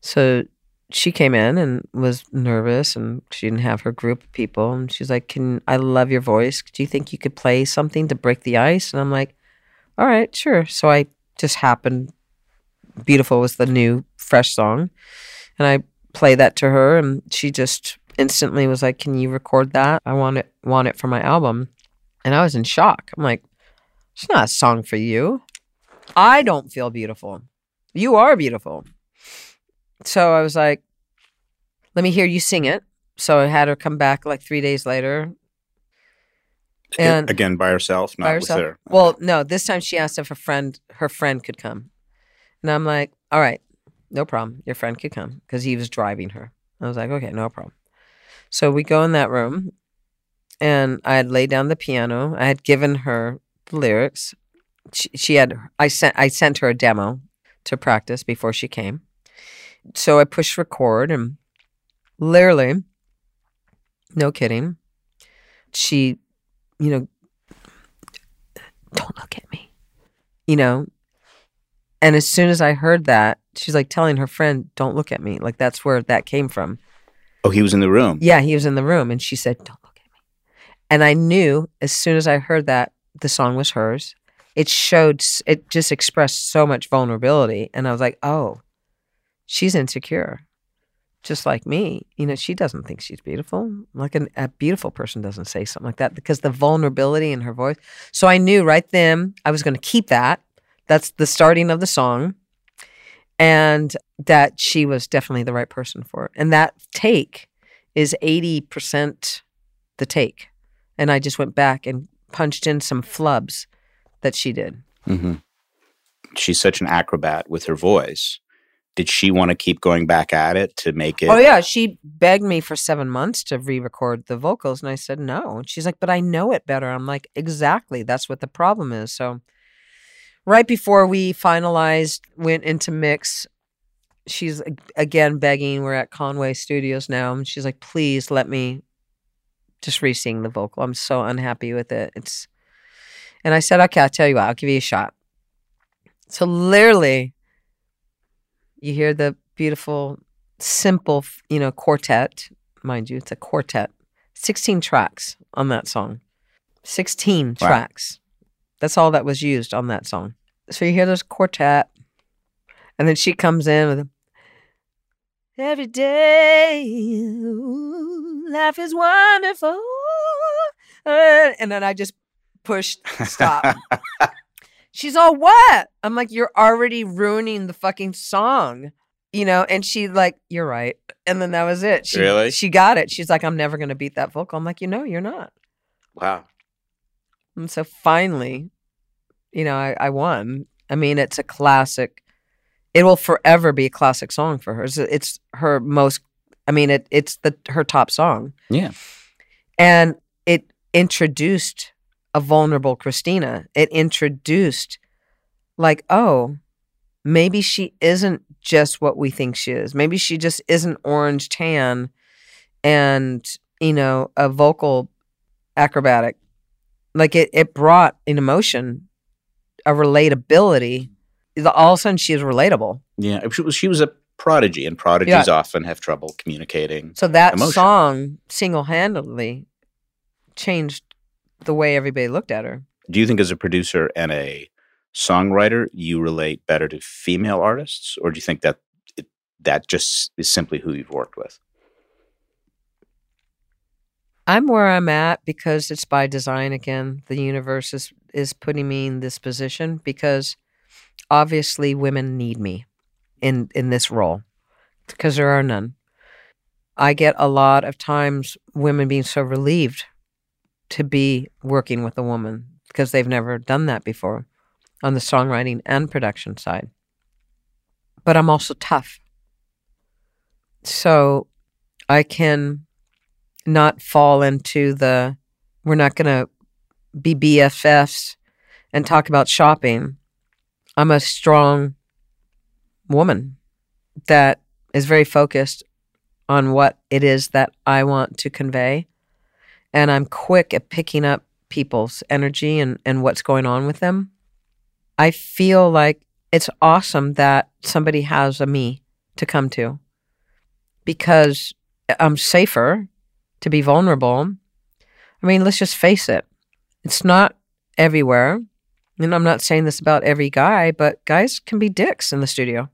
So she came in and was nervous and she didn't have her group of people and she's like, Can I love your voice? Do you think you could play something to break the ice? And I'm like, All right, sure. So I just happened Beautiful was the new fresh song. And I played that to her and she just instantly was like, Can you record that? I want it want it for my album. And I was in shock. I'm like, It's not a song for you. I don't feel beautiful. You are beautiful. So I was like, let me hear you sing it. So I had her come back like three days later. And Again, by herself, not by with herself. her. Well, no, this time she asked if a friend, her friend could come. And I'm like, all right, no problem. Your friend could come because he was driving her. I was like, okay, no problem. So we go in that room and I had laid down the piano. I had given her the lyrics. She, she had, I sent, I sent her a demo to practice before she came. So I pushed record and literally, no kidding, she, you know, don't look at me, you know. And as soon as I heard that, she's like telling her friend, don't look at me. Like that's where that came from. Oh, he was in the room. Yeah, he was in the room and she said, Don't look at me. And I knew as soon as I heard that the song was hers. It showed, it just expressed so much vulnerability. And I was like, Oh, she's insecure, just like me. You know, she doesn't think she's beautiful. Like an, a beautiful person doesn't say something like that because the vulnerability in her voice. So I knew right then I was going to keep that. That's the starting of the song. And that she was definitely the right person for it. And that take is 80% the take. And I just went back and punched in some flubs that she did. hmm She's such an acrobat with her voice. Did she want to keep going back at it to make it? Oh, yeah. She begged me for seven months to re record the vocals. And I said no. And she's like, but I know it better. I'm like, exactly. That's what the problem is. So, right before we finalized, went into mix, she's again begging. We're at Conway Studios now. And she's like, please let me just re sing the vocal. I'm so unhappy with it. It's, and I said, okay, I'll tell you what, I'll give you a shot. So, literally, you hear the beautiful, simple, you know, quartet. Mind you, it's a quartet. 16 tracks on that song. 16 Wow. tracks. That's all that was used on that song. So you hear this quartet, and then she comes in with Every day, life is wonderful. And then I just pushed stop. [laughs] She's all, what? I'm like, you're already ruining the fucking song. you know, and she like, you're right. And then that was it. She, Really? She got it. She's like, I'm never going to beat that vocal. I'm like, you know, you're not. Wow. And so finally, you know, I, I won. I mean, it's a classic. It will forever be a classic song for her. It's, it's her most. I mean, it it's the her top song. Yeah. and it introduced a vulnerable Christina. It introduced, like, oh, maybe she isn't just what we think she is. Maybe she just isn't orange tan and, you know, a vocal acrobatic. Like it, it brought an emotion, a relatability. All of a sudden, she is relatable. Yeah. She was, she was a prodigy, and prodigies often have trouble communicating. So that Emotion. song single handedly changed the way everybody looked at her. Do you think, as a producer and a songwriter, you relate better to female artists, or do you think that it, that just is simply who you've worked with? I'm where I'm at because it's by design again. The universe is is putting me in this position because obviously women need me in in this role because there are none. I get a lot of times women being so relieved to be working with a woman because they've never done that before on the songwriting and production side. But I'm also tough. So I can not fall into the we're not going to be BFFs and talk about shopping. I'm a strong woman that is very focused on what it is that I want to convey. And I'm quick at picking up people's energy and, and what's going on with them. I feel like it's awesome that somebody has a me to come to because I'm safer to be vulnerable. I mean, let's just face it. It's not everywhere. And I'm not saying this about every guy, but guys can be dicks in the studio.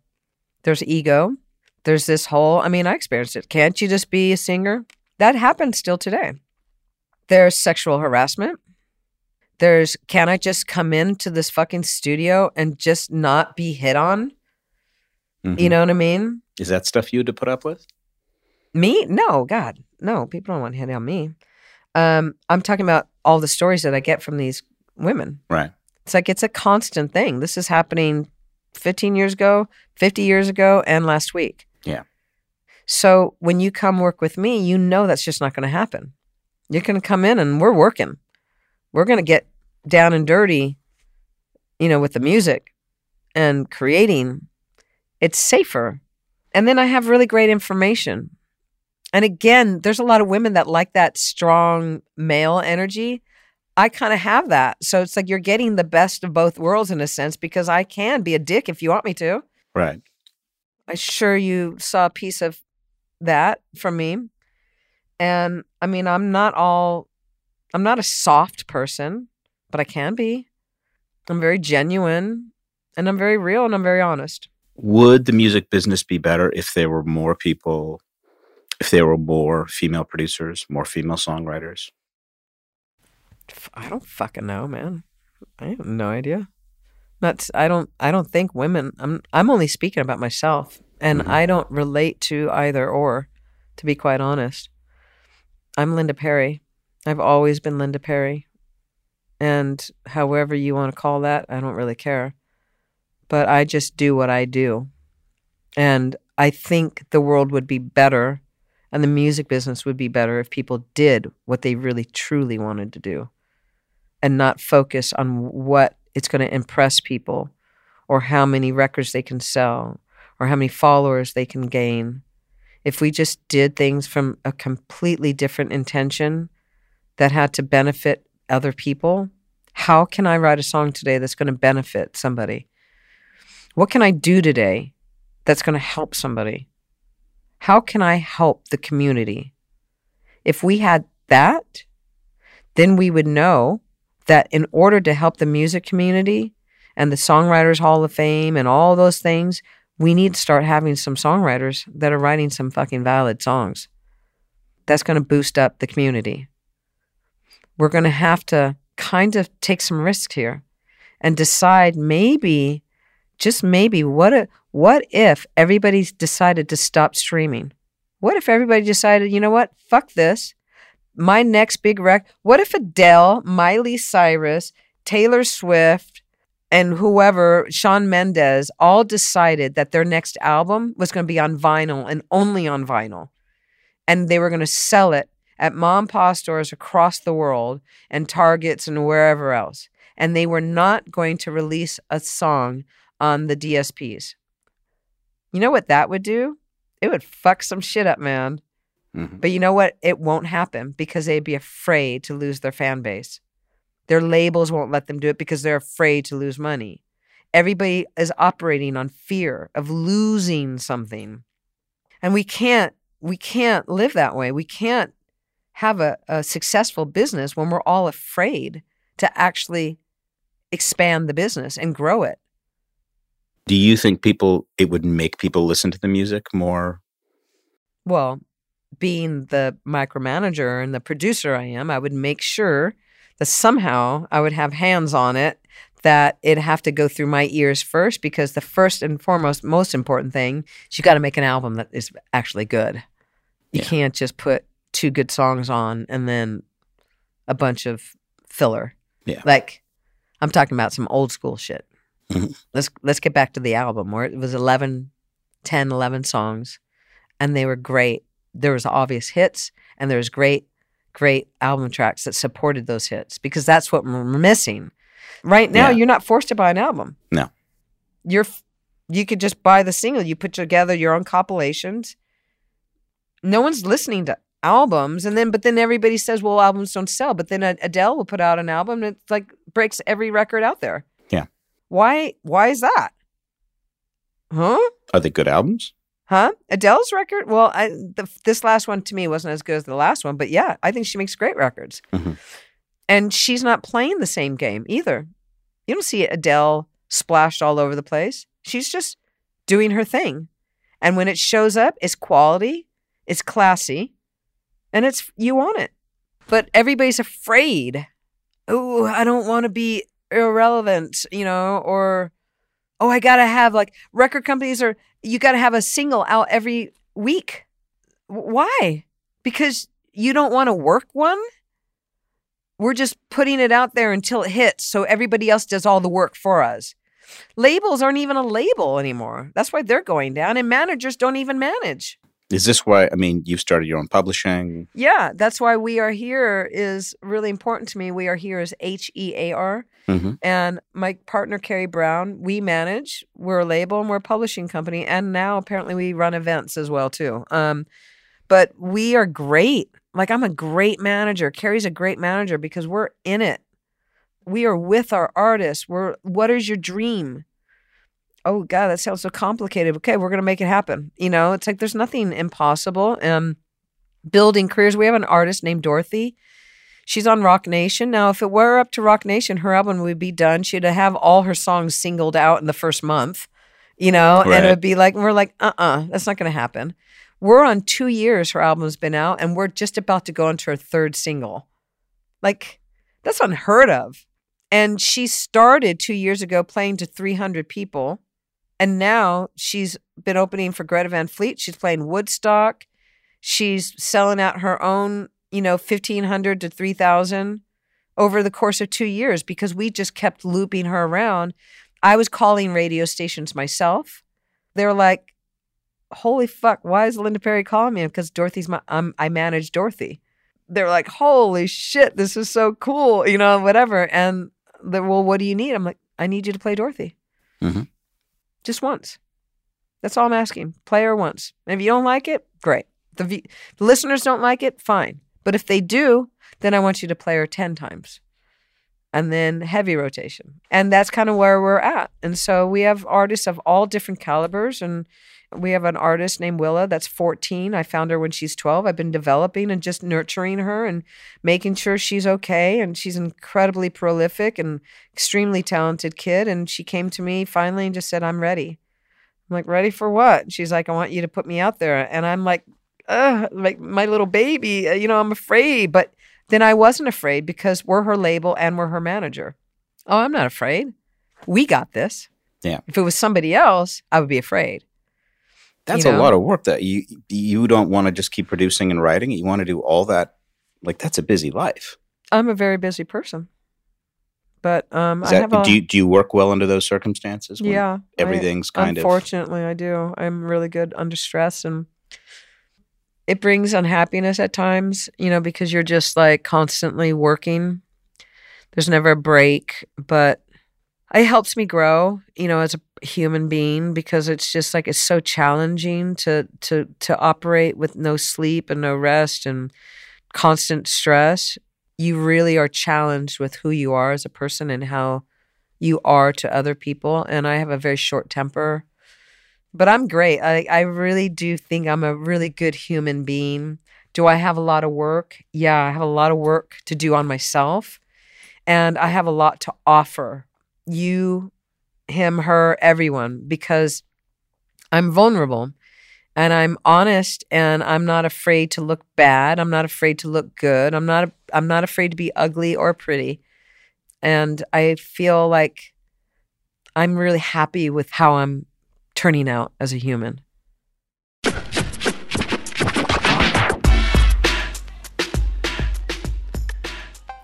There's ego. There's this whole, I mean, I experienced it. Can't you just be a singer? That happens still today. There's sexual harassment. There's, can I just come into this fucking studio and just not be hit on? You Mhm. know what I mean? Is that stuff you had to put up with? Me? No, God, no. People don't want to hit on me. Um, I'm talking about all the stories that I get from these women. Right. It's like it's a constant thing. This is happening 15 years ago, 50 years ago, and last week. Yeah. So when you come work with me, you know that's just not going to happen. You're going to come in and we're working. We're going to get down and dirty, you know, with the music and creating. It's safer. And then I have really great information. And again, there's a lot of women that like that strong male energy. I kind of have that. So it's like you're getting the best of both worlds in a sense because I can be a dick if you want me to. Right. I'm sure you saw a piece of that from me. And I mean, I'm not all, I'm not a soft person, but I can be. I'm very genuine and I'm very real and I'm very honest. Would the music business be better if there were more people, if there were more female producers, more female songwriters? I don't fucking know, man. I have no idea. Not. I don't. I don't think women. I'm. I'm only speaking about myself, and Mhm. I don't relate to either or. To be quite honest, I'm Linda Perry. I've always been Linda Perry, and however you want to call that, I don't really care. But I just do what I do, and I think the world would be better, and the music business would be better if people did what they really truly wanted to do and not focus on what it's going to impress people or how many records they can sell or how many followers they can gain. If we just did things from a completely different intention that had to benefit other people, how can I write a song today that's going to benefit somebody? What can I do today that's going to help somebody? How can I help the community? If we had that, then we would know that in order to help the music community and the Songwriters Hall of Fame and all those things, we need to start having some songwriters that are writing some fucking valid songs. That's going to boost up the community. We're going to have to kind of take some risks here and decide maybe just maybe what if, what if everybody decided to stop streaming? What if everybody decided, you know what? Fuck this. My next big wreck. What if Adele, Miley Cyrus, Taylor Swift, and whoever, Shawn Mendes, all decided that their next album was going to be on vinyl and only on vinyl. And they were going to sell it at mom and pop stores across the world and Targets and wherever else. And they were not going to release a song on the DSPs. You know what that would do? It would fuck some shit up, man. Mhm. But you know what? It won't happen because they'd be afraid to lose their fan base. Their labels won't let them do it because they're afraid to lose money. Everybody is operating on fear of losing something. And we can't we can't live that way. We can't have a, a successful business when we're all afraid to actually expand the business and grow it. Do you think people it would make people listen to the music more? well, being the micromanager and the producer I am, I would make sure that somehow I would have hands on it, that it'd have to go through my ears first, because the first and foremost, most important thing is you got to make an album that is actually good. You Yeah. can't just put two good songs on and then a bunch of filler. Yeah. Like, I'm talking about some old school shit. Mhm. Let's let's get back to the album where it was 11, 10, 11 songs and they were great. There was obvious hits, and there was great, great album tracks that supported those hits because that's what we're missing. Right now, Yeah. you're not forced to buy an album. No. You're you could just buy the single. You put together your own compilations. No one's listening to albums, and then but then everybody says, "Well, albums don't sell." But then Adele will put out an album and that like breaks every record out there. Yeah. Why? Why is that? Huh? Are they good albums? Huh? Adele's record? Well, I, the, this last one to me wasn't as good as the last one, but yeah, I think she makes great records. Mhm. And she's not playing the same game either. You don't see Adele splashed all over the place. She's just doing her thing. And when it shows up, it's quality, it's classy, and it's you want it. But everybody's afraid. Oh, I don't want to be irrelevant, you know, or oh, I got to have like record companies are you got to have a single out every week. Why? Because you don't want to work one? We're just putting it out there until it hits so everybody else does all the work for us. Labels aren't even a label anymore. That's why they're going down and managers don't even manage. Is this why? I mean, you've started your own publishing. Yeah, that's why we are here is really important to me. We are here as H E A R. Mhm. And my partner Kerry Brown, we manage. We're a label and we're a publishing company, and now apparently we run events as well too. Um, but we are great. Like I'm a great manager. Kerry's a great manager because we're in it. We are with our artists. We're what is your dream? Oh God, that sounds so complicated. Okay, we're gonna make it happen. You know, it's like there's nothing impossible. Um, building careers. We have an artist named Dorothy. She's on Roc Nation. Now, if it were up to Roc Nation, her album would be done. She'd have all her songs singled out in the first month, you know, and it would be like, we're like, uh uh that's not going to happen. We're on two years, her album's been out, and we're just about to go into her third single. Like, that's unheard of. And she started two years ago playing to 300 people. And now she's been opening for Greta Van Fleet. She's playing Woodstock. She's selling out her own, you know, 1500 to 3000 over the course of 2 years because we just kept looping her around. I was calling radio stations myself. They were like, "Holy fuck, why is Linda Perry calling me?" Because Dorothy's my um, I manage Dorothy. They're like, "Holy shit, this is so cool," you know, whatever. And they're, well, what do you need? I'm like, "I need you to play Dorothy." Mhm. Just once. That's all I'm asking. Play her once. And if you don't like it, great. The, v- the listeners don't like it, fine. But if they do, then I want you to play her 10 times. And then heavy rotation. And that's kind of where we're at. And so we have artists of all different calibers. And we have an artist named Willa that's 14. I found her when she's 12. I've been developing and just nurturing her and making sure she's okay. And she's incredibly prolific and extremely talented kid. And she came to me finally and just said, I'm ready. I'm like, ready for what? She's like, I want you to put me out there. And I'm like, Ugh, like my little baby, uh, you know, I'm afraid. But then I wasn't afraid because we're her label and we're her manager. Oh, I'm not afraid. We got this. Yeah. If it was somebody else, I would be afraid. That's You a lot of work that you you don't want to just keep producing and writing. You want to do all that. Like that's a busy life. I'm a very busy person. But um I have a do you do you work well under those circumstances? yeah. I- everything's kind of Unfortunately, I do. I'm really good under stress and it brings unhappiness at times, you know, because you're just like constantly working. There's never a break, but it helps me grow, you know, as a human being because it's just like it's so challenging to to to operate with no sleep and no rest and constant stress. You really are challenged with who you are as a person and how you are to other people and i have a very short temper but i'm great. I, I really do think i'm a really good human being. Do i have a lot of work? Yeah i have a lot of work to do on myself and i have a lot to offer. You him her everyone because i'm vulnerable and i'm honest and i'm not afraid to look bad. I'm not afraid to look good. I'm not i'm not afraid to be ugly or pretty and I feel like I'm really happy with how I'm turning out as a human.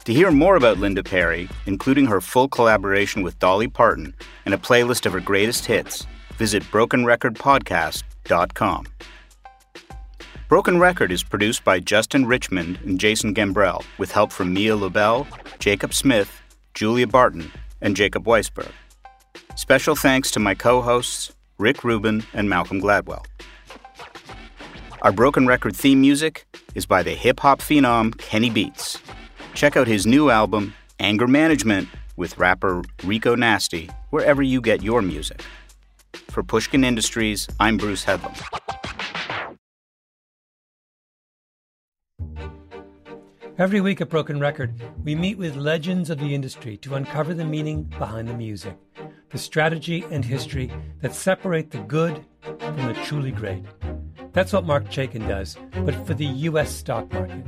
To hear more about Linda Perry, including her full collaboration with Dolly Parton and a playlist of her greatest hits, visit brokenrecordpodcast.com. Broken Record is produced by Justin Richmond and Jason Gambrell, with help from Mia Lobel, Jacob Smith, Julia Barton, and Jacob Weisberg. Special thanks to my co hosts, Rick Rubin and Malcolm Gladwell. Our Broken Record theme music is by the hip hop phenom Kenny Beats. Check out his new album, Anger Management, with rapper Rico Nasty, wherever you get your music. For Pushkin Industries, I'm Bruce Headlam. Every week at Broken Record, we meet with legends of the industry to uncover the meaning behind the music, the strategy and history that separate the good from the truly great. That's what Marc Chaikin does, but for the U.S. stock market.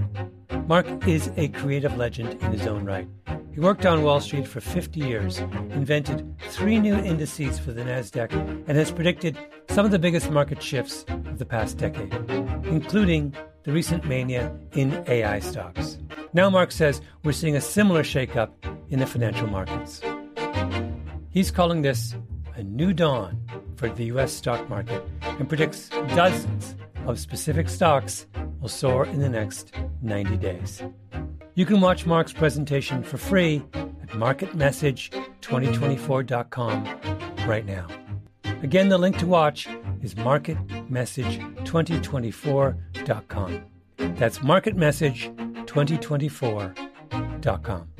Marc is a creative legend in his own right. He worked on Wall Street for 50 years, invented three new indices for the NASDAQ, and has predicted some of the biggest market shifts of the past decade, including the recent mania in AI stocks. Now, Marc says we're seeing a similar shakeup in the financial markets. He's calling this a new dawn for the U.S. stock market and predicts dozens of specific stocks will soar in the next 90 days. You can watch Marc's presentation for free at marketmessage2024.com right now. Again, the link to watch is marketmessage2024.com. That's marketmessage2024.com.